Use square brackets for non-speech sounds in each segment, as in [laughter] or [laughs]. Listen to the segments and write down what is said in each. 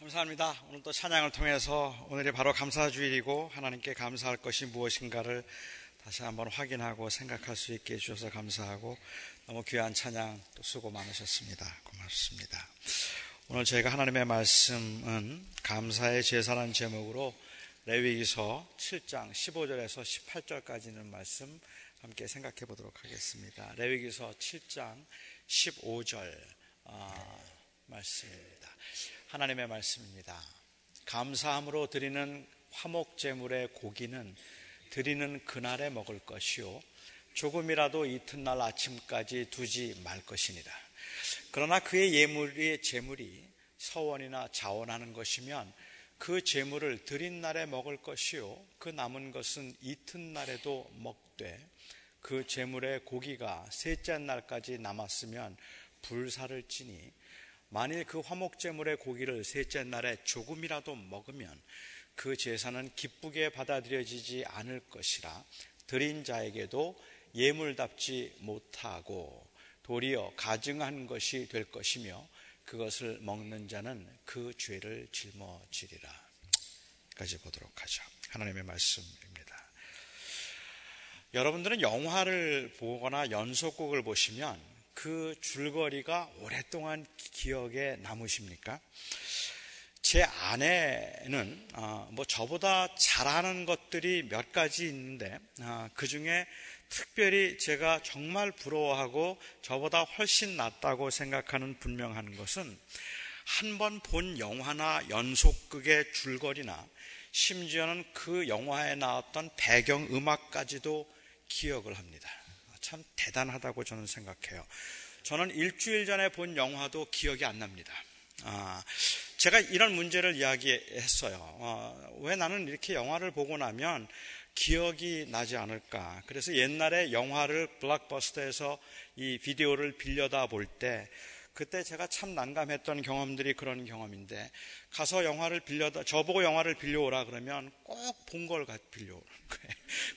감사합니다. 오늘 또 찬양을 통해서 오늘이 바로 감사주일이고 하나님께 감사할 것이 무엇인가를 다시 한번 확인하고 생각할 수 있게 해주셔서 감사하고 너무 귀한 찬양 또 수고 많으셨습니다. 고맙습니다. 오늘 저희가 하나님의 말씀은 감사의 제사라는 제목으로 레위기서 7장 15절에서 18절까지 있는 말씀 함께 생각해 보도록 하겠습니다. 레위기서 7장 15절 아, 말씀입니다. 하나님의 말씀입니다. 감사함으로 드리는 화목 제물의 고기는 드리는 그날에 먹을 것이요 조금이라도 이튿날 아침까지 두지 말 것이니라. 그러나 그의 예물이 제물이 서원이나 자원하는 것이면 그 제물을 드린 날에 먹을 것이요 그 남은 것은 이튿날에도 먹되 그 제물의 고기가 셋째 날까지 남았으면 불사를 찌니 만일 그 화목제물의 고기를 셋째 날에 조금이라도 먹으면 그 제사는 기쁘게 받아들여지지 않을 것이라 드린 자에게도 예물답지 못하고 도리어 가증한 것이 될 것이며 그것을 먹는 자는 그 죄를 짊어지리라. 까지 보도록 하죠. 하나님의 말씀입니다. 여러분들은 영화를 보거나 연속곡을 보시면 그 줄거리가 오랫동안 기억에 남으십니까? 제 아내는 어, 뭐 저보다 잘하는 것들이 몇 가지 있는데 어, 그 중에 특별히 제가 정말 부러워하고 저보다 훨씬 낫다고 생각하는 분명한 것은 한 번 본 영화나 연속극의 줄거리나 심지어는 그 영화에 나왔던 배경 음악까지도 기억을 합니다. 참 대단하다고 저는 생각해요. 저는 일주일 전에 본 영화도 기억이 안 납니다. 아, 제가 이런 문제를 이야기했어요. 어, 왜 나는 이렇게 영화를 보고 나면 기억이 나지 않을까. 그래서 옛날에 영화를 블락버스터에서 이 비디오를 빌려다 볼 때 그때 제가 참 난감했던 경험들이 그런 경험인데 가서 영화를 빌려다 저보고 영화를 빌려오라 그러면 꼭 본걸 거예요.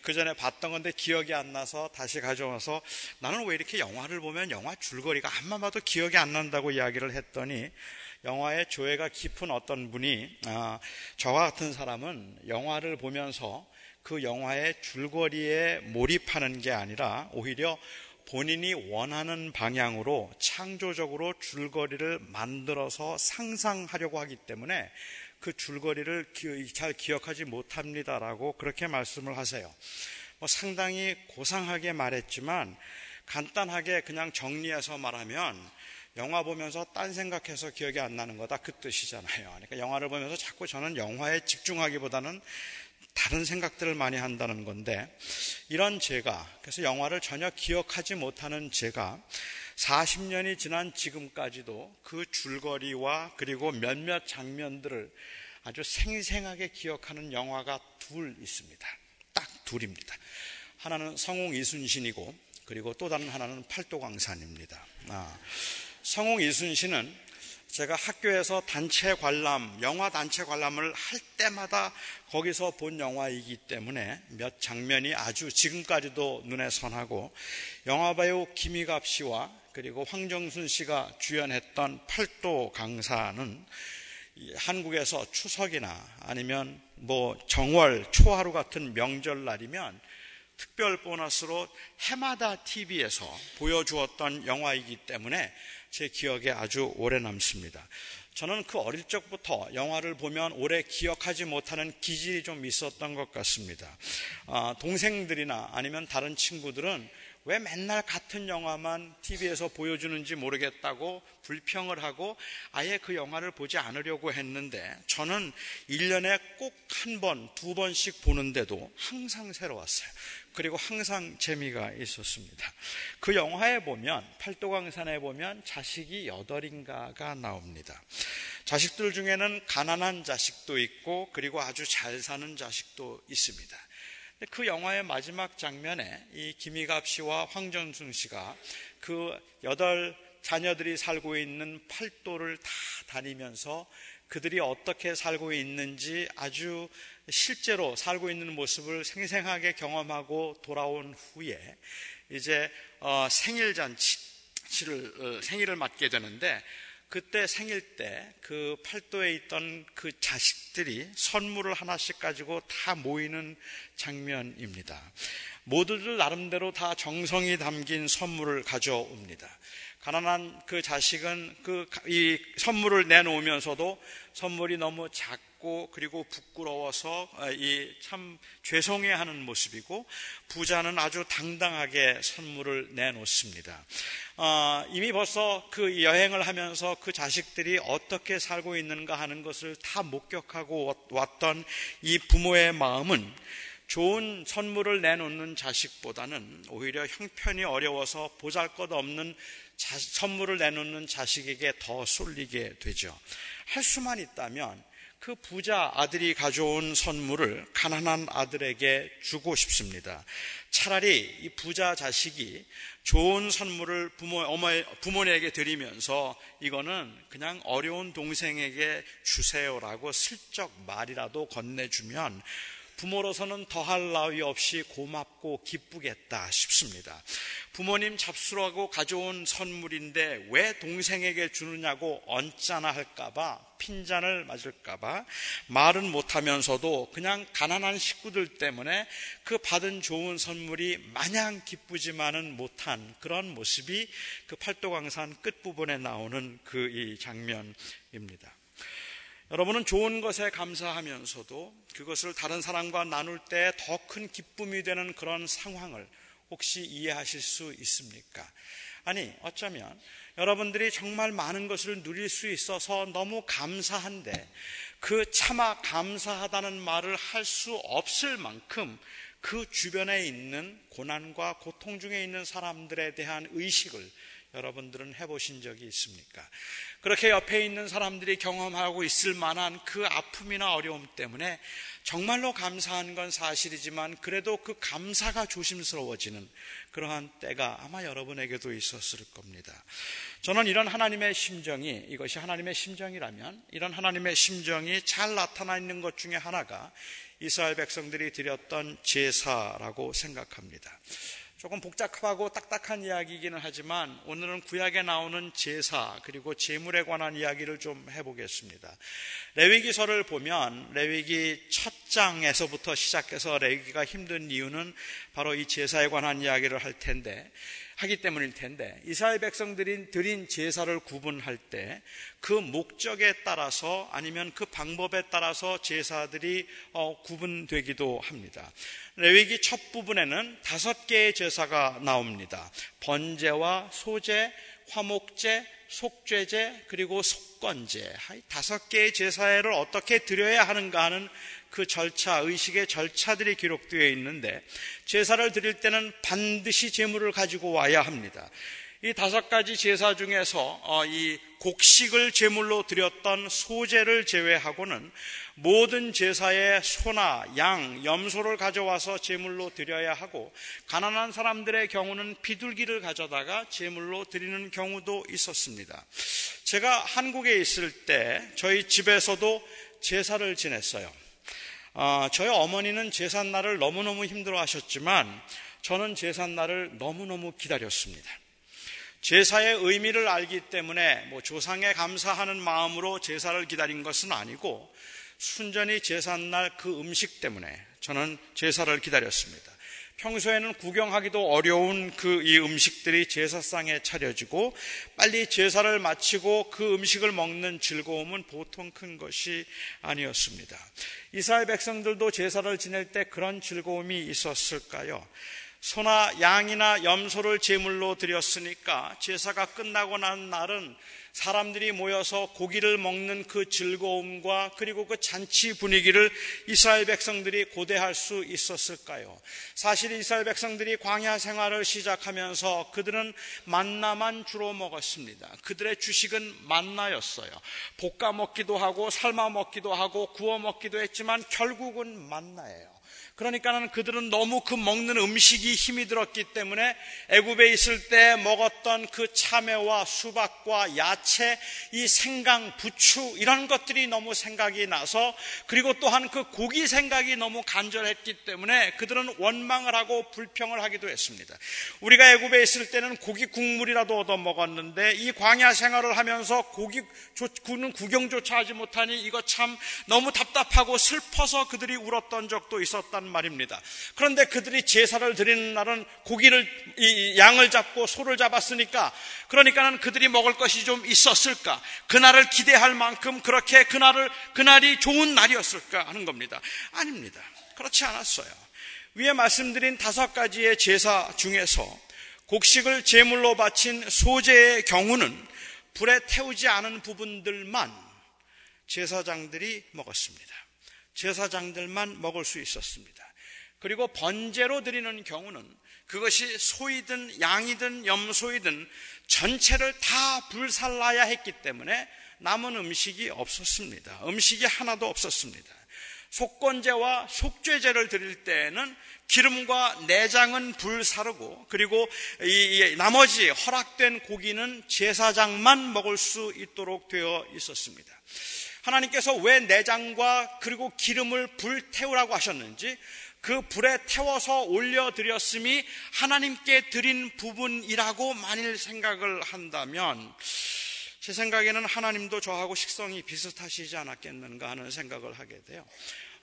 그 전에 봤던 건데 기억이 안 나서 다시 가져와서 나는 왜 이렇게 영화를 보면 영화 줄거리가 한번 봐도 기억이 안 난다고 이야기를 했더니 영화의 조예가 깊은 어떤 분이 아, 저와 같은 사람은 영화를 보면서 그 영화의 줄거리에 몰입하는 게 아니라 오히려 본인이 원하는 방향으로 창조적으로 줄거리를 만들어서 상상하려고 하기 때문에 그 줄거리를 잘 기억하지 못합니다라고 그렇게 말씀을 하세요. 뭐 상당히 고상하게 말했지만 간단하게 그냥 정리해서 말하면 영화 보면서 딴 생각해서 기억이 안 나는 거다 그 뜻이잖아요. 그러니까 영화를 보면서 자꾸 저는 영화에 집중하기보다는 다른 생각들을 많이 한다는 건데 이런 제가 그래서 영화를 전혀 기억하지 못하는 제가 40년이 지난 지금까지도 그 줄거리와 그리고 몇몇 장면들을 아주 생생하게 기억하는 영화가 둘 있습니다. 딱 둘입니다. 하나는 성웅 이순신이고 그리고 또 다른 하나는 팔도광산입니다. 아, 성웅 이순신은 제가 학교에서 단체 관람, 영화 단체 관람을 할 때마다 거기서 본 영화이기 때문에 몇 장면이 아주 지금까지도 눈에 선하고 영화배우 김희갑 씨와 그리고 황정순 씨가 주연했던 팔도 강사는 한국에서 추석이나 아니면 뭐 정월, 초하루 같은 명절날이면 특별 보너스로 해마다 TV에서 보여주었던 영화이기 때문에 제 기억에 아주 오래 남습니다. 저는 그 어릴 적부터 영화를 보면 오래 기억하지 못하는 기질이 좀 있었던 것 같습니다. 아, 동생들이나 아니면 다른 친구들은 왜 맨날 같은 영화만 TV에서 보여주는지 모르겠다고 불평을 하고 아예 그 영화를 보지 않으려고 했는데 저는 1년에 꼭 한 번, 두 번씩 보는데도 항상 새로웠어요. 그리고 항상 재미가 있었습니다. 그 영화에 보면 팔도강산에 보면 자식이 여덟인가가 나옵니다. 자식들 중에는 가난한 자식도 있고 그리고 아주 잘 사는 자식도 있습니다. 그 영화의 마지막 장면에 이 김희갑 씨와 황전순 씨가 그 여덟 자녀들이 살고 있는 팔도를 다 다니면서 그들이 어떻게 살고 있는지 아주 실제로 살고 있는 모습을 생생하게 경험하고 돌아온 후에 이제 어, 생일 잔치를 어, 생일을 맞게 되는데 그때 생일 때 그 팔도에 있던 그 자식들이 선물을 하나씩 가지고 다 모이는 장면입니다. 모두들 나름대로 다 정성이 담긴 선물을 가져옵니다. 가난한 그 자식은 그 이 선물을 내놓으면서도 선물이 너무 작 고 그리고 부끄러워서 어, 이참 죄송해하는 모습이고 부자는 아주 당당하게 선물을 내놓습니다. 어, 이미 벌써 그 여행을 하면서 그 자식들이 어떻게 살고 있는가 하는 것을 다 목격하고 왔던 이 부모의 마음은 좋은 선물을 내놓는 자식보다는 오히려 형편이 어려워서 보잘 것 없는 자, 선물을 내놓는 자식에게 더 쏠리게 되죠. 할 수만 있다면 그 부자 아들이 가져온 선물을 가난한 아들에게 주고 싶습니다. 차라리 이 부자 자식이 좋은 선물을 부모, 어머, 부모에게 드리면서 이거는 그냥 어려운 동생에게 주세요라고 슬쩍 말이라도 건네주면 부모로서는 더할 나위 없이 고맙고 기쁘겠다 싶습니다. 부모님 잡수라고 가져온 선물인데 왜 동생에게 주느냐고 언짢아 할까봐 핀잔을 맞을까봐 말은 못하면서도 그냥 가난한 식구들 때문에 그 받은 좋은 선물이 마냥 기쁘지만은 못한 그런 모습이 그 팔도광산 끝부분에 나오는 그 이 장면입니다. 여러분은 좋은 것에 감사하면서도 그것을 다른 사람과 나눌 때 더 큰 기쁨이 되는 그런 상황을 혹시 이해하실 수 있습니까? 아니, 어쩌면 여러분들이 정말 많은 것을 누릴 수 있어서 너무 감사한데 그 차마 감사하다는 말을 할 수 없을 만큼 그 주변에 있는 고난과 고통 중에 있는 사람들에 대한 의식을 여러분들은 해보신 적이 있습니까? 그렇게 옆에 있는 사람들이 경험하고 있을 만한 그 아픔이나 어려움 때문에 정말로 감사한 건 사실이지만 그래도 그 감사가 조심스러워지는 그러한 때가 아마 여러분에게도 있었을 겁니다. 저는 이런 하나님의 심정이 이것이 하나님의 심정이라면 이런 하나님의 심정이 잘 나타나 있는 것 중에 하나가 이스라엘 백성들이 드렸던 제사라고 생각합니다. 조금 복잡하고 딱딱한 이야기이기는 하지만 오늘은 구약에 나오는 제사 그리고 제물에 관한 이야기를 좀 해보겠습니다. 레위기서를 보면 레위기 첫 장에서부터 시작해서 레위기가 힘든 이유는 바로 이 제사에 관한 이야기를 할 텐데 하기 때문일 텐데 이스라엘 백성들이 드린 제사를 구분할 때 그 목적에 따라서 아니면 그 방법에 따라서 제사들이 어, 구분되기도 합니다. 레위기 첫 부분에는 다섯 개의 제사가 나옵니다. 번제와 소제, 화목제, 속죄제 그리고 속건제 다섯 개의 제사를 어떻게 드려야 하는가 하는 그 절차, 의식의 절차들이 기록되어 있는데 제사를 드릴 때는 반드시 제물을 가지고 와야 합니다. 이 다섯 가지 제사 중에서 어, 이 곡식을 제물로 드렸던 소제를 제외하고는 모든 제사에 소나 양, 염소를 가져와서 제물로 드려야 하고 가난한 사람들의 경우는 비둘기를 가져다가 제물로 드리는 경우도 있었습니다. 제가 한국에 있을 때 저희 집에서도 제사를 지냈어요. 어, 저희 어머니는 제삿날을 너무너무 힘들어 하셨지만 저는 제삿날을 너무너무 기다렸습니다. 제사의 의미를 알기 때문에 뭐 조상에 감사하는 마음으로 제사를 기다린 것은 아니고 순전히 제삿날 그 음식 때문에 저는 제사를 기다렸습니다. 평소에는 구경하기도 어려운 그 이 음식들이 제사상에 차려지고 빨리 제사를 마치고 그 음식을 먹는 즐거움은 보통 큰 것이 아니었습니다. 이스라엘 백성들도 제사를 지낼 때 그런 즐거움이 있었을까요? 소나 양이나 염소를 제물로 드렸으니까 제사가 끝나고 난 날은 사람들이 모여서 고기를 먹는 그 즐거움과 그리고 그 잔치 분위기를 이스라엘 백성들이 고대할 수 있었을까요? 사실 이스라엘 백성들이 광야 생활을 시작하면서 그들은 만나만 주로 먹었습니다. 그들의 주식은 만나였어요. 볶아 먹기도 하고 삶아 먹기도 하고 구워 먹기도 했지만 결국은 만나예요. 그러니까는 그들은 너무 그 먹는 음식이 힘이 들었기 때문에 애굽에 있을 때 먹었던 그 참외와 수박과 야채, 이 생강, 부추 이런 것들이 너무 생각이 나서 그리고 또한 그 고기 생각이 너무 간절했기 때문에 그들은 원망을 하고 불평을 하기도 했습니다. 우리가 애굽에 있을 때는 고기 국물이라도 얻어 먹었는데 이 광야 생활을 하면서 고기 구는 구경조차 하지 못하니 이거 참 너무 답답하고 슬퍼서 그들이 울었던 적도 있었단 말입니다. 그런데 그들이 제사를 드리는 날은 고기를 양을 잡고 소를 잡았으니까 그러니까는 그들이 먹을 것이 좀 있었을까? 그날을 기대할 만큼 그렇게 그날을 그날이 좋은 날이었을까 하는 겁니다. 아닙니다. 그렇지 않았어요. 위에 말씀드린 다섯 가지의 제사 중에서 곡식을 제물로 바친 소재의 경우는 불에 태우지 않은 부분들만 제사장들이 먹었습니다. 제사장들만 먹을 수 있었습니다. 그리고 번제로 드리는 경우는 그것이 소이든 양이든 염소이든 전체를 다 불살라야 했기 때문에 남은 음식이 없었습니다. 음식이 하나도 없었습니다. 속건제와 속죄제를 드릴 때에는 기름과 내장은 불사르고 그리고 이 나머지 허락된 고기는 제사장만 먹을 수 있도록 되어 있었습니다. 하나님께서 왜 내장과 그리고 기름을 불태우라고 하셨는지 그 불에 태워서 올려드렸음이 하나님께 드린 부분이라고 만일 생각을 한다면 제 생각에는 하나님도 저하고 식성이 비슷하시지 않았겠는가 하는 생각을 하게 돼요.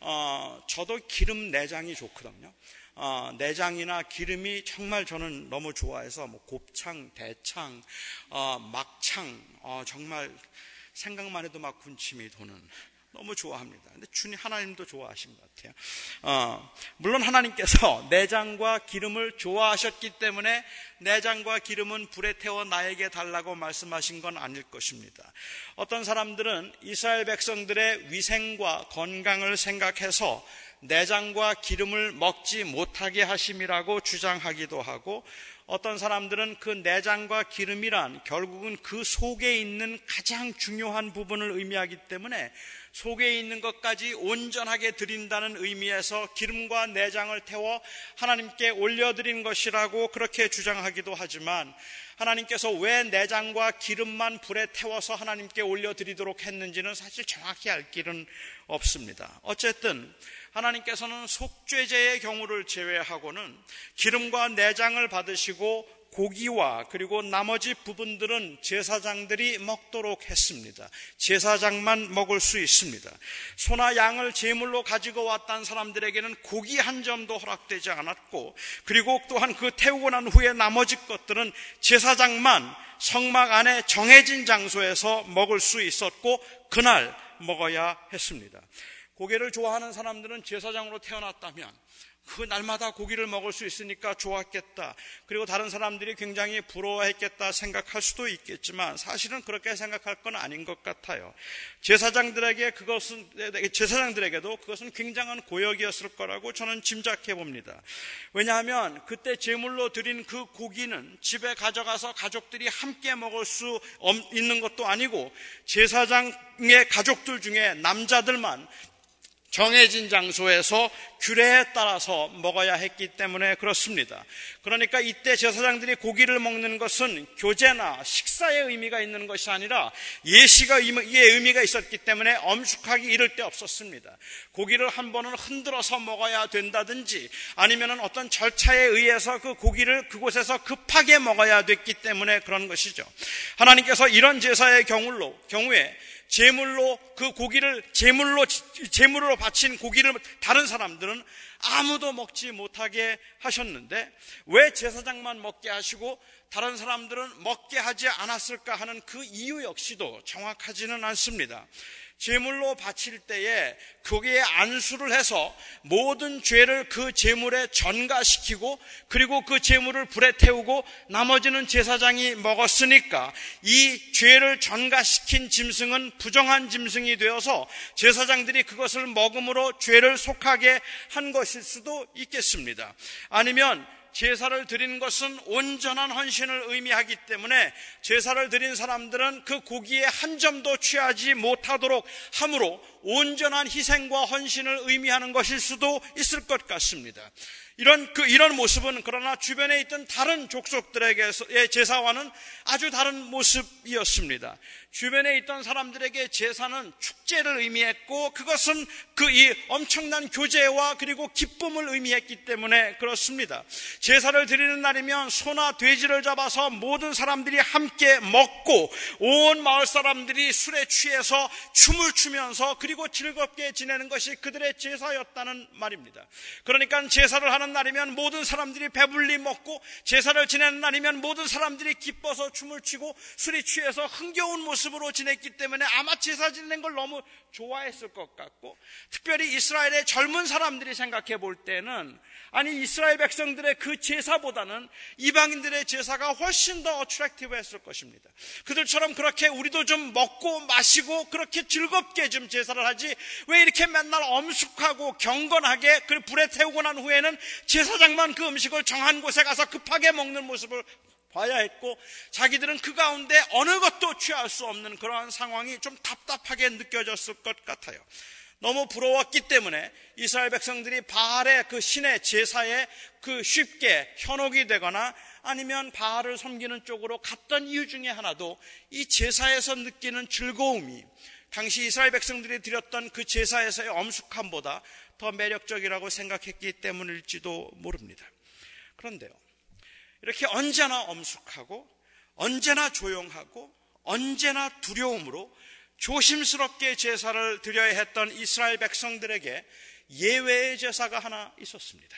어, 저도 기름 내장이 좋거든요. 어, 내장이나 기름이 정말 저는 너무 좋아해서 뭐 곱창, 대창, 어, 막창, 어, 정말 생각만 해도 막 군침이 도는 너무 좋아합니다. 근데 주님 하나님도 좋아하신 것 같아요. 어, 물론 하나님께서 [laughs] 내장과 기름을 좋아하셨기 때문에 내장과 기름은 불에 태워 나에게 달라고 말씀하신 건 아닐 것입니다. 어떤 사람들은 이스라엘 백성들의 위생과 건강을 생각해서 내장과 기름을 먹지 못하게 하심이라고 주장하기도 하고 어떤 사람들은 그 내장과 기름이란 결국은 그 속에 있는 가장 중요한 부분을 의미하기 때문에 속에 있는 것까지 온전하게 드린다는 의미에서 기름과 내장을 태워 하나님께 올려드린 것이라고 그렇게 주장하기도 하지만 하나님께서 왜 내장과 기름만 불에 태워서 하나님께 올려드리도록 했는지는 사실 정확히 알 길은 없습니다. 어쨌든 하나님께서는 속죄제의 경우를 제외하고는 기름과 내장을 받으시고 고기와 그리고 나머지 부분들은 제사장들이 먹도록 했습니다. 제사장만 먹을 수 있습니다. 소나 양을 제물로 가지고 왔던 사람들에게는 고기 한 점도 허락되지 않았고 그리고 또한 그 태우고 난 후에 나머지 것들은 제사장만 성막 안에 정해진 장소에서 먹을 수 있었고 그날 먹어야 했습니다. 고개를 좋아하는 사람들은 제사장으로 태어났다면 그 날마다 고기를 먹을 수 있으니까 좋았겠다. 그리고 다른 사람들이 굉장히 부러워했겠다 생각할 수도 있겠지만 사실은 그렇게 생각할 건 아닌 것 같아요. 제사장들에게 그것은 제사장들에게도 그것은 굉장한 고역이었을 거라고 저는 짐작해 봅니다. 왜냐하면 그때 제물로 드린 그 고기는 집에 가져가서 가족들이 함께 먹을 수 있는 것도 아니고 제사장의 가족들 중에 남자들만 정해진 장소에서 규례에 따라서 먹어야 했기 때문에 그렇습니다. 그러니까 이때 제사장들이 고기를 먹는 것은 교제나 식사의 의미가 있는 것이 아니라 예시가 의 의미가 있었기 때문에 엄숙하게 이를 데 없었습니다. 고기를 한 번은 흔들어서 먹어야 된다든지 아니면 어떤 절차에 의해서 그 고기를 그곳에서 급하게 먹어야 됐기 때문에 그런 것이죠. 하나님께서 이런 제사의 경우로 경우에 제물로 그 고기를 제물로 제물로 바친 고기를 다른 사람들은 아무도 먹지 못하게 하셨는데 왜 제사장만 먹게 하시고 다른 사람들은 먹게 하지 않았을까 하는 그 이유 역시도 정확하지는 않습니다. 제물로 바칠 때에 거기에 안수를 해서 모든 죄를 그 제물에 전가시키고 그리고 그 제물을 불에 태우고 나머지는 제사장이 먹었으니까 이 죄를 전가시킨 짐승은 부정한 짐승이 되어서 제사장들이 그것을 먹음으로 죄를 속하게 한 것일 수도 있겠습니다. 아니면 제사를 드린 것은 온전한 헌신을 의미하기 때문에 제사를 드린 사람들은 그 고기에 한 점도 취하지 못하도록 함으로 온전한 희생과 헌신을 의미하는 것일 수도 있을 것 같습니다. 이런 그 이런 모습은 그러나 주변에 있던 다른 족속들에게의 제사와는 아주 다른 모습이었습니다. 주변에 있던 사람들에게 제사는 축제를 의미했고 그것은 그 이 엄청난 교제와 그리고 기쁨을 의미했기 때문에 그렇습니다. 제사를 드리는 날이면 소나 돼지를 잡아서 모든 사람들이 함께 먹고 온 마을 사람들이 술에 취해서 춤을 추면서 그리고 즐겁게 지내는 것이 그들의 제사였다는 말입니다. 그러니까 제사를 하는 날이면 모든 사람들이 배불리 먹고 제사를 지내는 날이면 모든 사람들이 기뻐서 춤을 추고 술이 취해서 흥겨운 모습으로 지냈기 때문에 아마 제사 지내는 걸 너무 좋아했을 것 같고 특별히 이스라엘의 젊은 사람들이 생각해 볼 때는 아니 이스라엘 백성들의 그 제사보다는 이방인들의 제사가 훨씬 더 어트랙티브했을 것입니다. 그들처럼 그렇게 우리도 좀 먹고 마시고 그렇게 즐겁게 좀 제사를 하지 왜 이렇게 맨날 엄숙하고 경건하게 그 불에 태우고 난 후에는 제사장만 그 음식을 정한 곳에 가서 급하게 먹는 모습을 봐야 했고 자기들은 그 가운데 어느 것도 취할 수 없는 그러한 상황이 좀 답답하게 느껴졌을 것 같아요. 너무 부러웠기 때문에 이스라엘 백성들이 바알의 그 신의 제사에 그 쉽게 현혹이 되거나 아니면 바알을 섬기는 쪽으로 갔던 이유 중에 하나도 이 제사에서 느끼는 즐거움이 당시 이스라엘 백성들이 드렸던 그 제사에서의 엄숙함보다 더 매력적이라고 생각했기 때문일지도 모릅니다. 그런데요. 이렇게 언제나 엄숙하고 언제나 조용하고 언제나 두려움으로 조심스럽게 제사를 드려야 했던 이스라엘 백성들에게 예외의 제사가 하나 있었습니다.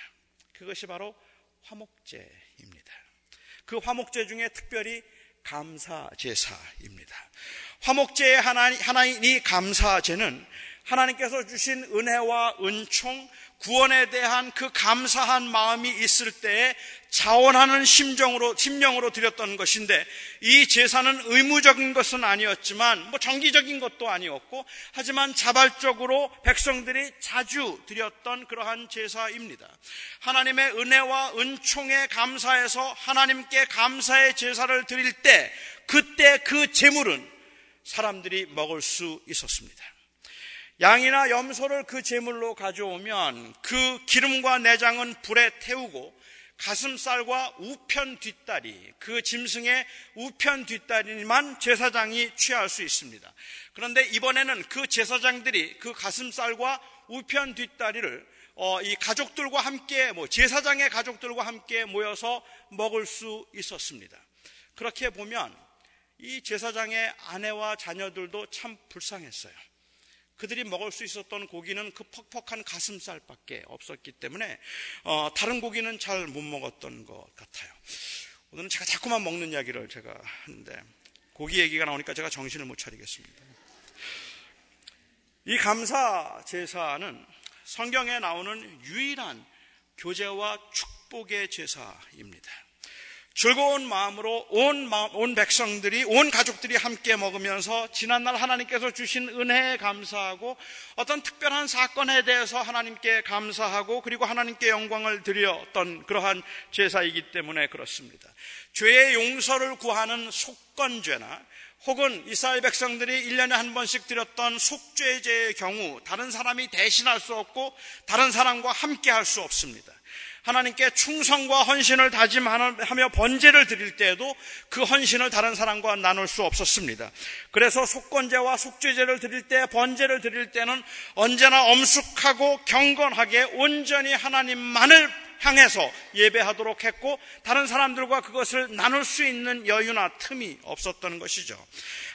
그것이 바로 화목제입니다. 그 화목제 중에 특별히 감사 제사입니다. 화목제의 하나인 이 감사제는 하나님께서 주신 은혜와 은총, 구원에 대한 그 감사한 마음이 있을 때에 자원하는 심정으로, 심령으로 드렸던 것인데 이 제사는 의무적인 것은 아니었지만 뭐 정기적인 것도 아니었고 하지만 자발적으로 백성들이 자주 드렸던 그러한 제사입니다. 하나님의 은혜와 은총에 감사해서 하나님께 감사의 제사를 드릴 때 그때 그 제물은 사람들이 먹을 수 있었습니다. 양이나 염소를 그 제물로 가져오면 그 기름과 내장은 불에 태우고 가슴살과 우편 뒷다리, 그 짐승의 우편 뒷다리만 제사장이 취할 수 있습니다. 그런데 이번에는 그 제사장들이 그 가슴살과 우편 뒷다리를 어, 이 가족들과 함께, 뭐 제사장의 가족들과 함께 모여서 먹을 수 있었습니다. 그렇게 보면 이 제사장의 아내와 자녀들도 참 불쌍했어요. 그들이 먹을 수 있었던 고기는 그 퍽퍽한 가슴살밖에 없었기 때문에 어, 다른 고기는 잘 못 먹었던 것 같아요. 오늘은 제가 자꾸만 먹는 이야기를 제가 하는데 고기 얘기가 나오니까 제가 정신을 못 차리겠습니다. 이 감사 제사는 성경에 나오는 유일한 교제와 축복의 제사입니다. 즐거운 마음으로 온, 마음, 온 백성들이, 온 가족들이 함께 먹으면서 지난날 하나님께서 주신 은혜에 감사하고 어떤 특별한 사건에 대해서 하나님께 감사하고 그리고 하나님께 영광을 드렸던 그러한 제사이기 때문에 그렇습니다. 죄의 용서를 구하는 속건죄나 혹은 이스라엘 백성들이 1년에 한 번씩 드렸던 속죄제의 경우 다른 사람이 대신할 수 없고 다른 사람과 함께 할 수 없습니다. 하나님께 충성과 헌신을 다짐하며 번제를 드릴 때에도 그 헌신을 다른 사람과 나눌 수 없었습니다. 그래서 속건제와 속죄제를 드릴 때 번제를 드릴 때는 언제나 엄숙하고 경건하게 온전히 하나님만을 향해서 예배하도록 했고 다른 사람들과 그것을 나눌 수 있는 여유나 틈이 없었던 것이죠.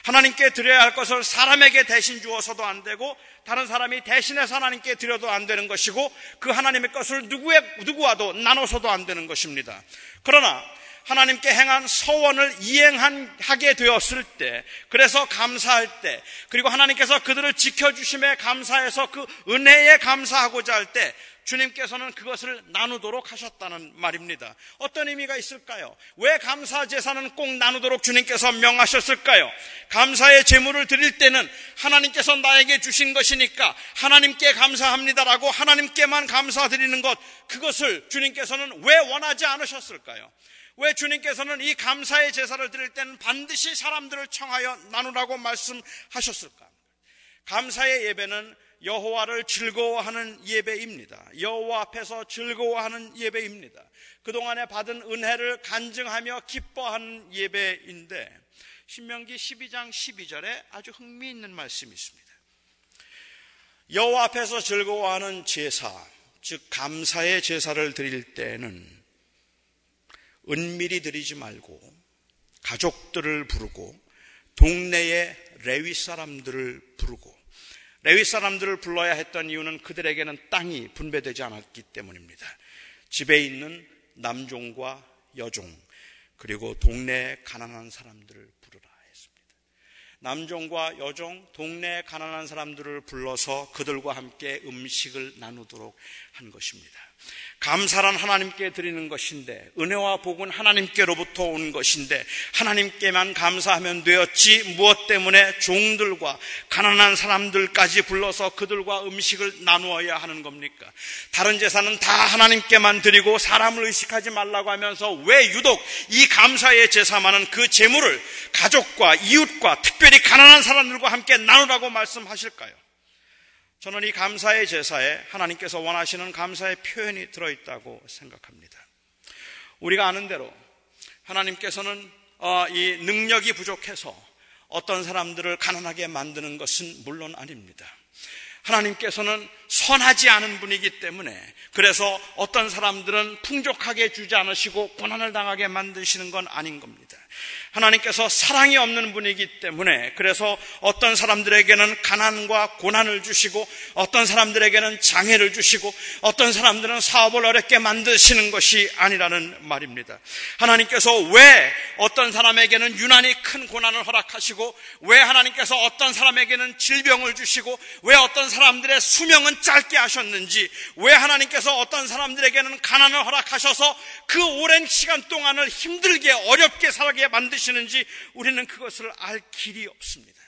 하나님께 드려야 할 것을 사람에게 대신 주어서도 안 되고 다른 사람이 대신해서 하나님께 드려도 안 되는 것이고 그 하나님의 것을 누구의, 누구와도 나눠서도 안 되는 것입니다. 그러나 하나님께 행한 서원을 이행하게 되었을 때, 그래서 감사할 때, 그리고 하나님께서 그들을 지켜주심에 감사해서 그 은혜에 감사하고자 할 때, 주님께서는 그것을 나누도록 하셨다는 말입니다. 어떤 의미가 있을까요? 왜 감사 제사는 꼭 나누도록 주님께서 명하셨을까요? 감사의 제물을 드릴 때는 하나님께서 나에게 주신 것이니까 하나님께 감사합니다라고 하나님께만 감사드리는 것, 그것을 주님께서는 왜 원하지 않으셨을까요? 왜 주님께서는 이 감사의 제사를 드릴 때는 반드시 사람들을 청하여 나누라고 말씀하셨을까? 감사의 예배는 여호와를 즐거워하는 예배입니다. 여호와 앞에서 즐거워하는 예배입니다. 그동안에 받은 은혜를 간증하며 기뻐하는 예배인데 신명기 12장 12절에 아주 흥미있는 말씀이 있습니다. 여호와 앞에서 즐거워하는 제사, 즉 감사의 제사를 드릴 때에는 은밀히 드리지 말고 가족들을 부르고 동네의 레위 사람들을 부르고 레위 사람들을 불러야 했던 이유는 그들에게는 땅이 분배되지 않았기 때문입니다. 집에 있는 남종과 여종 그리고 동네 가난한 사람들을 부르라 했습니다. 남종과 여종, 동네 가난한 사람들을 불러서 그들과 함께 음식을 나누도록 한 것입니다. 감사란 하나님께 드리는 것인데 은혜와 복은 하나님께로부터 온 것인데 하나님께만 감사하면 되었지 무엇 때문에 종들과 가난한 사람들까지 불러서 그들과 음식을 나누어야 하는 겁니까? 다른 제사는 다 하나님께만 드리고 사람을 의식하지 말라고 하면서 왜 유독 이 감사의 제사만은 그 재물을 가족과 이웃과 특별히 가난한 사람들과 함께 나누라고 말씀하실까요? 저는 이 감사의 제사에 하나님께서 원하시는 감사의 표현이 들어있다고 생각합니다. 우리가 아는 대로 하나님께서는 어, 이 능력이 부족해서 어떤 사람들을 가난하게 만드는 것은 물론 아닙니다. 하나님께서는 선하지 않은 분이기 때문에 그래서 어떤 사람들은 풍족하게 주지 않으시고 고난을 당하게 만드시는 건 아닌 겁니다. 하나님께서 사랑이 없는 분이기 때문에 그래서 어떤 사람들에게는 가난과 고난을 주시고 어떤 사람들에게는 장애를 주시고 어떤 사람들은 사업을 어렵게 만드시는 것이 아니라는 말입니다. 하나님께서 왜 어떤 사람에게는 유난히 큰 고난을 허락하시고 왜 하나님께서 어떤 사람에게는 질병을 주시고 왜 어떤 사람들의 수명은 짧게 하셨는지 왜 하나님께서 어떤 사람들에게는 가난을 허락하셔서 그 오랜 시간 동안을 힘들게 어렵게 살게 만드시 주시는지 우리는 그것을 알 길이 없습니다.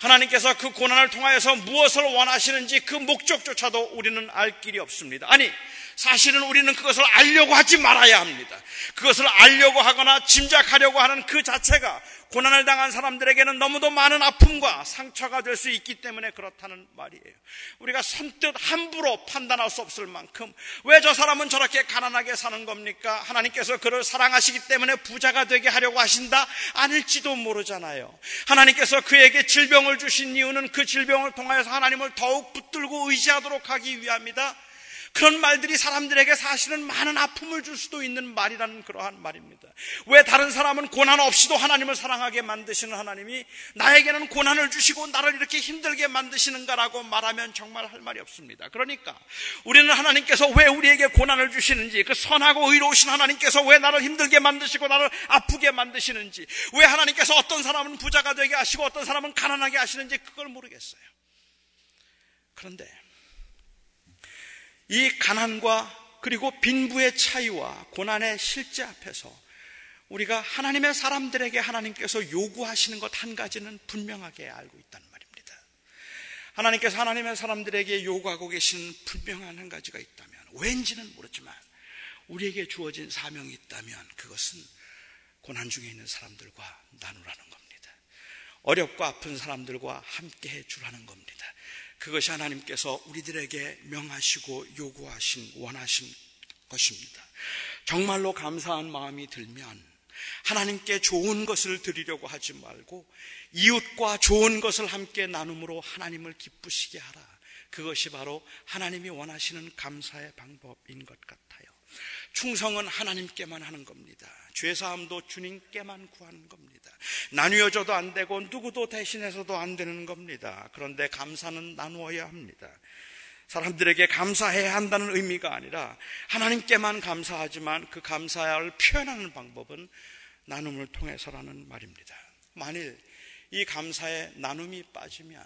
하나님께서 그 고난을 통하여서 무엇을 원하시는지 그 목적조차도 우리는 알 길이 없습니다. 아니, 사실은 우리는 그것을 알려고 하지 말아야 합니다. 그것을 알려고 하거나 짐작하려고 하는 그 자체가 고난을 당한 사람들에게는 너무도 많은 아픔과 상처가 될 수 있기 때문에 그렇다는 말이에요. 우리가 선뜻 함부로 판단할 수 없을 만큼 왜 저 사람은 저렇게 가난하게 사는 겁니까? 하나님께서 그를 사랑하시기 때문에 부자가 되게 하려고 하신다? 아닐지도 모르잖아요. 하나님께서 그에게 질병을 주신 이유는 그 질병을 통하여서 하나님을 더욱 붙들고 의지하도록 하기 위함이다. 그런 말들이 사람들에게 사실은 많은 아픔을 줄 수도 있는 말이라는 그러한 말입니다. 왜 다른 사람은 고난 없이도 하나님을 사랑하게 만드시는 하나님이 나에게는 고난을 주시고 나를 이렇게 힘들게 만드시는가라고 말하면 정말 할 말이 없습니다. 그러니까 우리는 하나님께서 왜 우리에게 고난을 주시는지 그 선하고 의로우신 하나님께서 왜 나를 힘들게 만드시고 나를 아프게 만드시는지 왜 하나님께서 어떤 사람은 부자가 되게 하시고 어떤 사람은 가난하게 하시는지 그걸 모르겠어요. 그런데 이 가난과 그리고 빈부의 차이와 고난의 실제 앞에서 우리가 하나님의 사람들에게 하나님께서 요구하시는 것 한 가지는 분명하게 알고 있다는 말입니다. 하나님께서 하나님의 사람들에게 요구하고 계신 분명한 한 가지가 있다면 왠지는 모르지만 우리에게 주어진 사명이 있다면 그것은 고난 중에 있는 사람들과 나누라는 겁니다. 어렵고 아픈 사람들과 함께 해 주라는 겁니다. 그것이 하나님께서 우리들에게 명하시고 요구하신 원하신 것입니다. 정말로 감사한 마음이 들면 하나님께 좋은 것을 드리려고 하지 말고 이웃과 좋은 것을 함께 나눔으로 하나님을 기쁘시게 하라. 그것이 바로 하나님이 원하시는 감사의 방법인 것 같아요. 충성은 하나님께만 하는 겁니다. 죄사함도 주님께만 구하는 겁니다. 나뉘어져도 안 되고 누구도 대신해서도 안 되는 겁니다. 그런데 감사는 나누어야 합니다. 사람들에게 감사해야 한다는 의미가 아니라 하나님께만 감사하지만 그 감사를 표현하는 방법은 나눔을 통해서라는 말입니다. 만일 이 감사의 나눔이 빠지면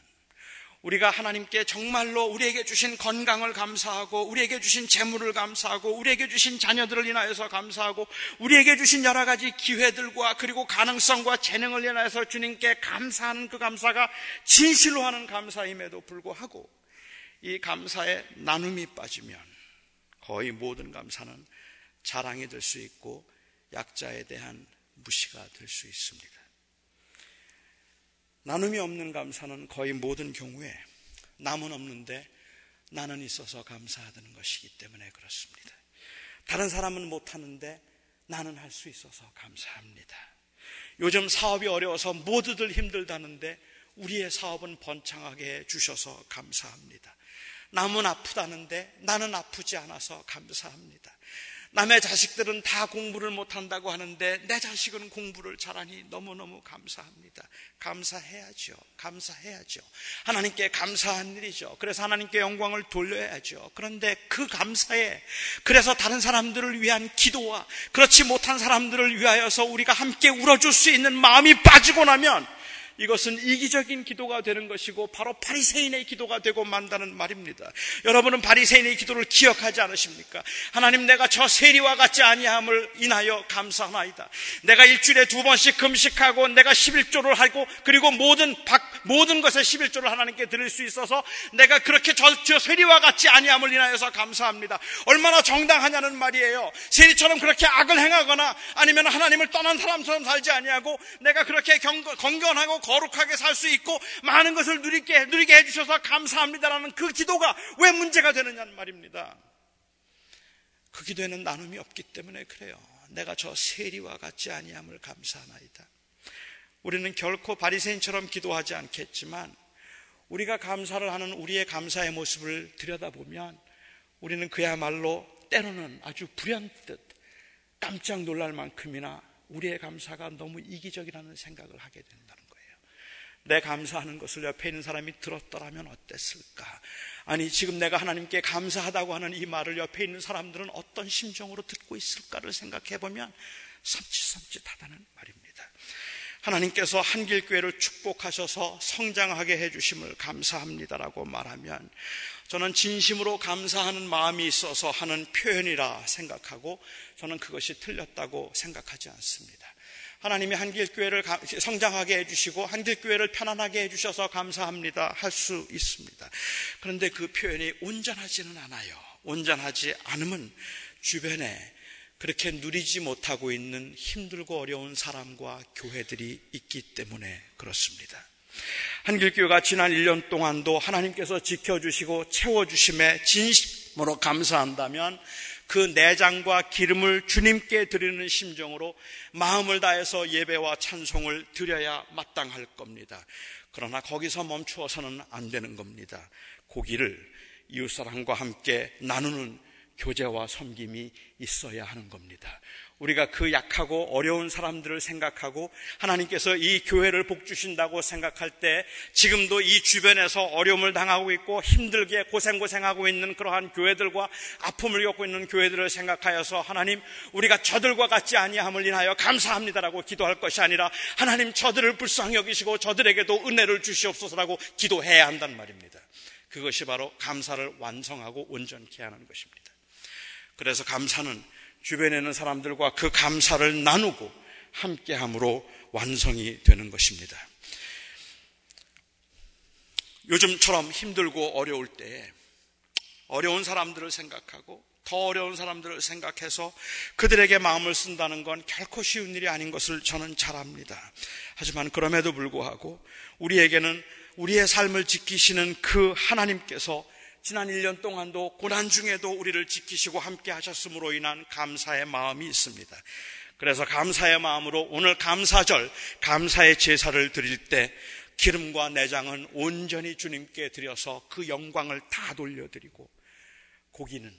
우리가 하나님께 정말로 우리에게 주신 건강을 감사하고 우리에게 주신 재물을 감사하고 우리에게 주신 자녀들을 인하여서 감사하고 우리에게 주신 여러 가지 기회들과 그리고 가능성과 재능을 인하여서 주님께 감사하는 그 감사가 진실로 하는 감사임에도 불구하고 이 감사의 나눔이 빠지면 거의 모든 감사는 자랑이 될 수 있고 약자에 대한 무시가 될 수 있습니다. 나눔이 없는 감사는 거의 모든 경우에 남은 없는데 나는 있어서 감사하다는 것이기 때문에 그렇습니다. 다른 사람은 못하는데 나는 할 수 있어서 감사합니다. 요즘 사업이 어려워서 모두들 힘들다는데 우리의 사업은 번창하게 해 주셔서 감사합니다. 남은 아프다는데 나는 아프지 않아서 감사합니다. 남의 자식들은 다 공부를 못한다고 하는데 내 자식은 공부를 잘하니 너무너무 감사합니다. 감사해야죠. 감사해야죠. 하나님께 감사한 일이죠. 그래서 하나님께 영광을 돌려야죠. 그런데 그 감사에 그래서 다른 사람들을 위한 기도와 그렇지 못한 사람들을 위하여서 우리가 함께 울어줄 수 있는 마음이 빠지고 나면 이것은 이기적인 기도가 되는 것이고 바로 바리새인의 기도가 되고 만다는 말입니다. 여러분은 바리새인의 기도를 기억하지 않으십니까? 하나님 내가 저 세리와 같지 아니함을 인하여 감사하나이다. 내가 일주일에 두 번씩 금식하고 내가 11조를 하고 그리고 모든 박, 모든 것에 11조를 하나님께 드릴 수 있어서 내가 그렇게 저, 저 세리와 같지 아니함을 인하여서 감사합니다. 얼마나 정당하냐는 말이에요. 세리처럼 그렇게 악을 행하거나 아니면 하나님을 떠난 사람처럼 살지 아니하고 내가 그렇게 경, 건건하고 거룩하게 살 수 있고 많은 것을 누리게, 누리게 해주셔서 감사합니다라는 그 기도가 왜 문제가 되느냐는 말입니다. 그 기도에는 나눔이 없기 때문에 그래요. 내가 저 세리와 같지 아니함을 감사하나이다. 우리는 결코 바리새인처럼 기도하지 않겠지만 우리가 감사를 하는 우리의 감사의 모습을 들여다보면 우리는 그야말로 때로는 아주 불현듯 깜짝 놀랄 만큼이나 우리의 감사가 너무 이기적이라는 생각을 하게 된다는 내 감사하는 것을 옆에 있는 사람이 들었더라면 어땠을까? 아니, 지금 내가 하나님께 감사하다고 하는 이 말을 옆에 있는 사람들은 어떤 심정으로 듣고 있을까를 생각해 보면 섬찟섬찟하다는 말입니다. 하나님께서 한길교회를 축복하셔서 성장하게 해주심을 감사합니다라고 말하면 저는 진심으로 감사하는 마음이 있어서 하는 표현이라 생각하고 저는 그것이 틀렸다고 생각하지 않습니다. 하나님이 한길교회를 성장하게 해주시고 한길교회를 편안하게 해주셔서 감사합니다 할 수 있습니다. 그런데 그 표현이 온전하지는 않아요. 온전하지 않으면 주변에 그렇게 누리지 못하고 있는 힘들고 어려운 사람과 교회들이 있기 때문에 그렇습니다. 한길교회가 지난 1년 동안도 하나님께서 지켜주시고 채워주심에 진심으로 감사한다면 그 내장과 기름을 주님께 드리는 심정으로 마음을 다해서 예배와 찬송을 드려야 마땅할 겁니다. 그러나 거기서 멈추어서는 안 되는 겁니다. 고기를 이웃사람과 함께 나누는 교제와 섬김이 있어야 하는 겁니다. 우리가 그 약하고 어려운 사람들을 생각하고 하나님께서 이 교회를 복주신다고 생각할 때 지금도 이 주변에서 어려움을 당하고 있고 힘들게 고생고생하고 있는 그러한 교회들과 아픔을 겪고 있는 교회들을 생각하여서 하나님 우리가 저들과 같지 아니함을 인하여 감사합니다라고 기도할 것이 아니라 하나님 저들을 불쌍히 여기시고 저들에게도 은혜를 주시옵소서라고 기도해야 한단 말입니다. 그것이 바로 감사를 완성하고 온전케 하는 것입니다. 그래서 감사는 주변에 있는 사람들과 그 감사를 나누고 함께함으로 완성이 되는 것입니다. 요즘처럼 힘들고 어려울 때 어려운 사람들을 생각하고 더 어려운 사람들을 생각해서 그들에게 마음을 쓴다는 건 결코 쉬운 일이 아닌 것을 저는 잘 압니다. 하지만 그럼에도 불구하고 우리에게는 우리의 삶을 지키시는 그 하나님께서 지난 1년 동안도 고난 중에도 우리를 지키시고 함께 하셨으므로 인한 감사의 마음이 있습니다. 그래서 감사의 마음으로 오늘 감사절, 감사의 제사를 드릴 때 기름과 내장은 온전히 주님께 드려서 그 영광을 다 돌려드리고 고기는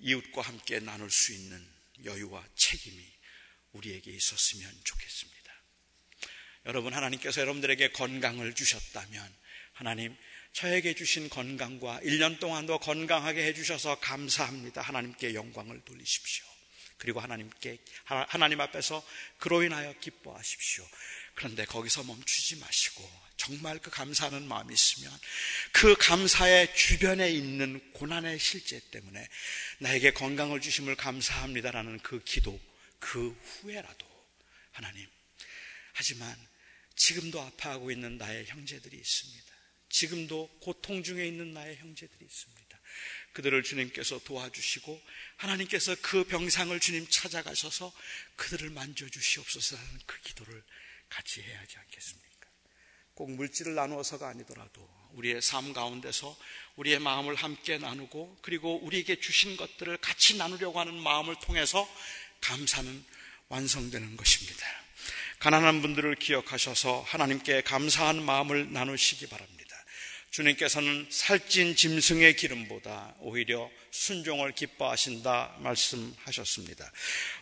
이웃과 함께 나눌 수 있는 여유와 책임이 우리에게 있었으면 좋겠습니다. 여러분, 하나님께서 여러분들에게 건강을 주셨다면 하나님 저에게 주신 건강과 1년 동안도 건강하게 해주셔서 감사합니다. 하나님께 영광을 돌리십시오. 그리고 하나님께, 하나님 앞에서 그로 인하여 기뻐하십시오. 그런데 거기서 멈추지 마시고 정말 그 감사하는 마음이 있으면 그 감사의 주변에 있는 고난의 실제 때문에 나에게 건강을 주심을 감사합니다라는 그 기도, 그 후에라도 하나님. 하지만 지금도 아파하고 있는 나의 형제들이 있습니다. 지금도 고통 중에 있는 나의 형제들이 있습니다. 그들을 주님께서 도와주시고 하나님께서 그 병상을 주님 찾아가셔서 그들을 만져주시옵소서 하는 그 기도를 같이 해야 하지 않겠습니까? 꼭 물질을 나누어서가 아니더라도 우리의 삶 가운데서 우리의 마음을 함께 나누고 그리고 우리에게 주신 것들을 같이 나누려고 하는 마음을 통해서 감사는 완성되는 것입니다. 가난한 분들을 기억하셔서 하나님께 감사한 마음을 나누시기 바랍니다. 주님께서는 살찐 짐승의 기름보다 오히려 순종을 기뻐하신다 말씀하셨습니다.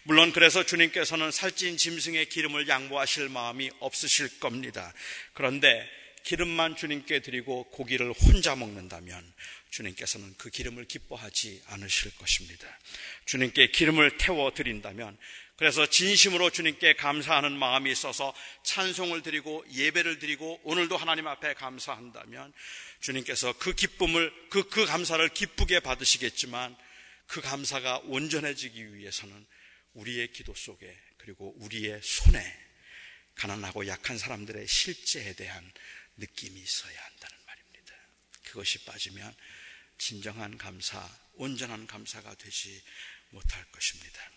물론 그래서 주님께서는 살찐 짐승의 기름을 양보하실 마음이 없으실 겁니다. 그런데 기름만 주님께 드리고 고기를 혼자 먹는다면 주님께서는 그 기름을 기뻐하지 않으실 것입니다. 주님께 기름을 태워 드린다면 그래서 진심으로 주님께 감사하는 마음이 있어서 찬송을 드리고 예배를 드리고 오늘도 하나님 앞에 감사한다면 주님께서 그 기쁨을, 그, 그 감사를 기쁘게 받으시겠지만 그 감사가 온전해지기 위해서는 우리의 기도 속에 그리고 우리의 손에 가난하고 약한 사람들의 실제에 대한 느낌이 있어야 한다는 말입니다. 그것이 빠지면 진정한 감사, 온전한 감사가 되지 못할 것입니다.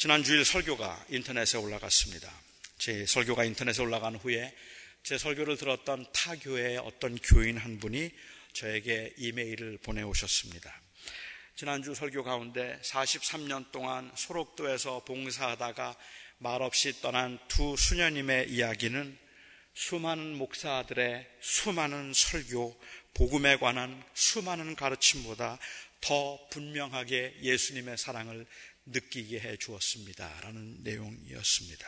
지난 주일 설교가 인터넷에 올라갔습니다. 제 설교가 인터넷에 올라간 후에 제 설교를 들었던 타 교회의 어떤 교인 한 분이 저에게 이메일을 보내오셨습니다. 지난주 설교 가운데 43년 동안 소록도에서 봉사하다가 말없이 떠난 두 수녀님의 이야기는 수많은 목사들의 수많은 설교, 복음에 관한 수많은 가르침보다 더 분명하게 예수님의 사랑을 느끼게 해 주었습니다. 라는 내용이었습니다.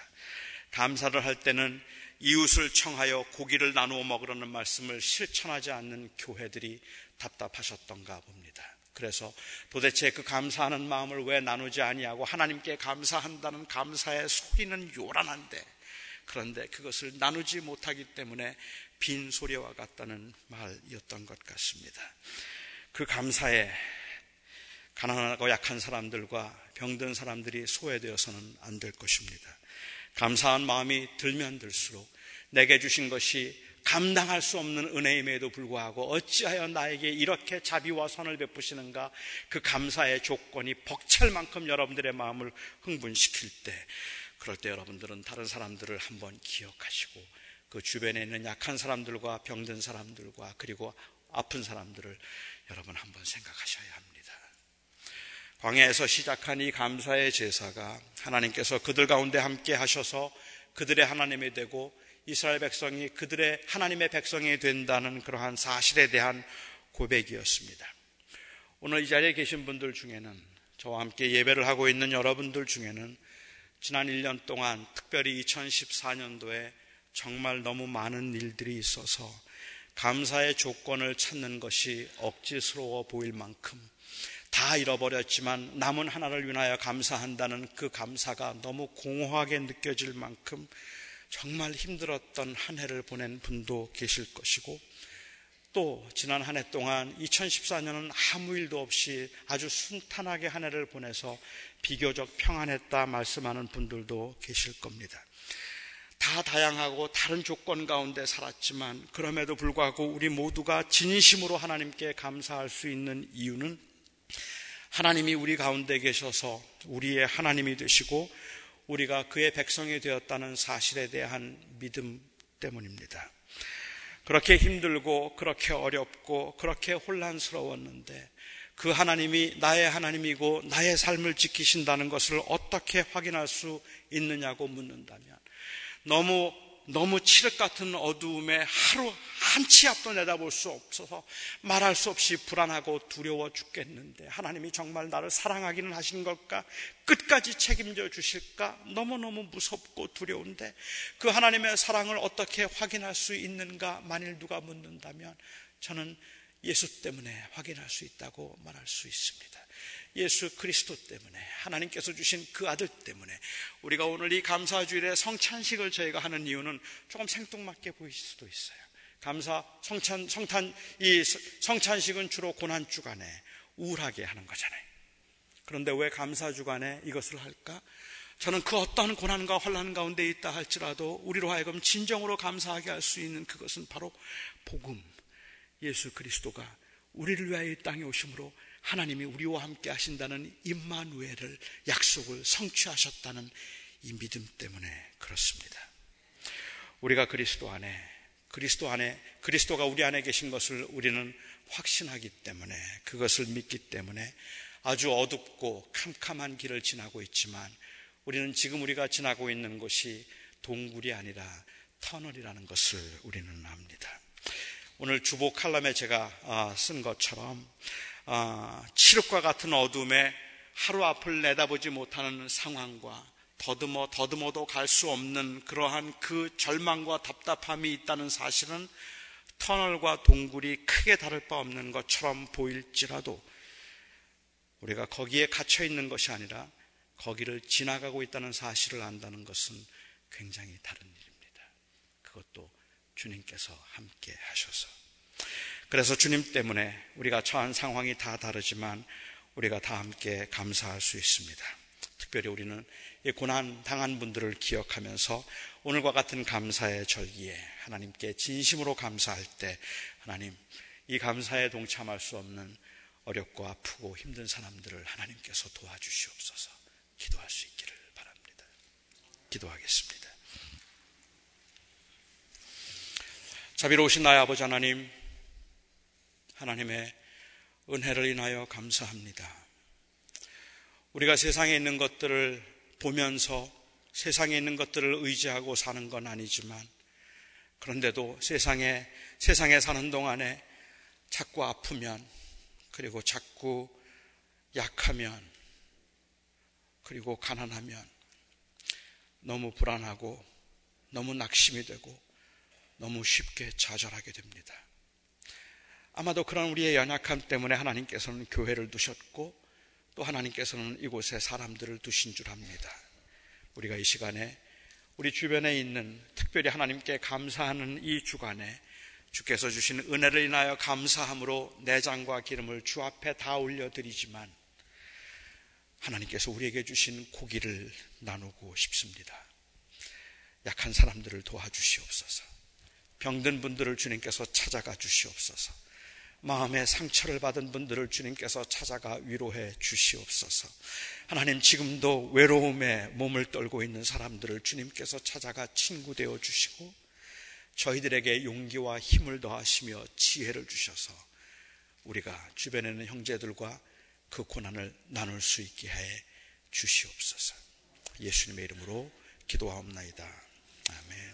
감사를 할 때는 이웃을 청하여 고기를 나누어 먹으라는 말씀을 실천하지 않는 교회들이 답답하셨던가 봅니다. 그래서 도대체 그 감사하는 마음을 왜 나누지 아니하고 하나님께 감사한다는 감사의 소리는 요란한데 그런데 그것을 나누지 못하기 때문에 빈 소리와 같다는 말이었던 것 같습니다. 그 감사에 가난하고 약한 사람들과 병든 사람들이 소외되어서는 안 될 것입니다. 감사한 마음이 들면 들수록 내게 주신 것이 감당할 수 없는 은혜임에도 불구하고 어찌하여 나에게 이렇게 자비와 선을 베푸시는가 그 감사의 조건이 벅찰 만큼 여러분들의 마음을 흥분시킬 때 그럴 때 여러분들은 다른 사람들을 한번 기억하시고 그 주변에 있는 약한 사람들과 병든 사람들과 그리고 아픈 사람들을 여러분 한번 생각하셔야 합니다. 광야에서 시작한 이 감사의 제사가 하나님께서 그들 가운데 함께 하셔서 그들의 하나님이 되고 이스라엘 백성이 그들의 하나님의 백성이 된다는 그러한 사실에 대한 고백이었습니다. 오늘 이 자리에 계신 분들 중에는 저와 함께 예배를 하고 있는 여러분들 중에는 지난 1년 동안 특별히 2014년도에 정말 너무 많은 일들이 있어서 감사의 조건을 찾는 것이 억지스러워 보일 만큼 다 잃어버렸지만 남은 하나를 위하여 감사한다는 그 감사가 너무 공허하게 느껴질 만큼 정말 힘들었던 한 해를 보낸 분도 계실 것이고 또 지난 한 해 동안 2014년은 아무 일도 없이 아주 순탄하게 한 해를 보내서 비교적 평안했다 말씀하는 분들도 계실 겁니다. 다 다양하고 다른 조건 가운데 살았지만 그럼에도 불구하고 우리 모두가 진심으로 하나님께 감사할 수 있는 이유는 하나님이 우리 가운데 계셔서 우리의 하나님이 되시고 우리가 그의 백성이 되었다는 사실에 대한 믿음 때문입니다. 그렇게 힘들고 그렇게 어렵고 그렇게 혼란스러웠는데 그 하나님이 나의 하나님이고 나의 삶을 지키신다는 것을 어떻게 확인할 수 있느냐고 묻는다면 너무 너무 칠흑 같은 어두움에 하루 한 치 앞도 내다볼 수 없어서 말할 수 없이 불안하고 두려워 죽겠는데 하나님이 정말 나를 사랑하기는 하신 걸까? 끝까지 책임져 주실까? 너무너무 무섭고 두려운데 그 하나님의 사랑을 어떻게 확인할 수 있는가? 만일 누가 묻는다면 저는 예수 때문에 확인할 수 있다고 말할 수 있습니다. 예수 그리스도 때문에 하나님께서 주신 그 아들 때문에 우리가 오늘 이 감사 주일에 성찬식을 저희가 하는 이유는 조금 생뚱맞게 보일 수도 있어요. 감사 성찬 성탄 이 성찬식은 주로 고난 주간에 우울하게 하는 거잖아요. 그런데 왜 감사 주간에 이것을 할까? 저는 그 어떠한 고난과 환란 가운데 있다 할지라도 우리로 하여금 진정으로 감사하게 할 수 있는 그것은 바로 복음 예수 그리스도가 우리를 위하여 이 땅에 오심으로 하나님이 우리와 함께 하신다는 임마누엘을 약속을 성취하셨다는 이 믿음 때문에 그렇습니다. 우리가 그리스도 안에 그리스도 안에 그리스도가 우리 안에 계신 것을 우리는 확신하기 때문에 그것을 믿기 때문에 아주 어둡고 캄캄한 길을 지나고 있지만 우리는 지금 우리가 지나고 있는 곳이 동굴이 아니라 터널이라는 것을 우리는 압니다. 오늘 주보 칼럼에 제가 아, 쓴 것처럼 아, 칠흑과 같은 어둠에 하루 앞을 내다보지 못하는 상황과 더듬어 더듬어도 갈 수 없는 그러한 그 절망과 답답함이 있다는 사실은 터널과 동굴이 크게 다를 바 없는 것처럼 보일지라도 우리가 거기에 갇혀 있는 것이 아니라 거기를 지나가고 있다는 사실을 안다는 것은 굉장히 다른 일입니다. 그것도 주님께서 함께 하셔서. 그래서 주님 때문에 우리가 처한 상황이 다 다르지만 우리가 다 함께 감사할 수 있습니다. 특별히 우리는 이 고난 당한 분들을 기억하면서 오늘과 같은 감사의 절기에 하나님께 진심으로 감사할 때 하나님 이 감사에 동참할 수 없는 어렵고 아프고 힘든 사람들을 하나님께서 도와주시옵소서 기도할 수 있기를 바랍니다. 기도하겠습니다. 자비로우신 나의 아버지 하나님, 하나님의 은혜를 인하여 감사합니다. 우리가 세상에 있는 것들을 보면서 세상에 있는 것들을 의지하고 사는 건 아니지만 그런데도 세상에 세상에 사는 동안에 자꾸 아프면 그리고 자꾸 약하면 그리고 가난하면 너무 불안하고 너무 낙심이 되고 너무 쉽게 좌절하게 됩니다. 아마도 그런 우리의 연약함 때문에 하나님께서는 교회를 두셨고 또 하나님께서는 이곳에 사람들을 두신 줄 압니다. 우리가 이 시간에 우리 주변에 있는 특별히 하나님께 감사하는 이 주간에 주께서 주신 은혜를 인하여 감사함으로 내장과 기름을 주 앞에 다 올려드리지만 하나님께서 우리에게 주신 고기를 나누고 싶습니다. 약한 사람들을 도와주시옵소서. 병든 분들을 주님께서 찾아가 주시옵소서. 마음의 상처를 받은 분들을 주님께서 찾아가 위로해 주시옵소서. 하나님 지금도 외로움에 몸을 떨고 있는 사람들을 주님께서 찾아가 친구 되어 주시고 저희들에게 용기와 힘을 더하시며 지혜를 주셔서 우리가 주변에 있는 형제들과 그 고난을 나눌 수 있게 해 주시옵소서. 예수님의 이름으로 기도하옵나이다. 아멘.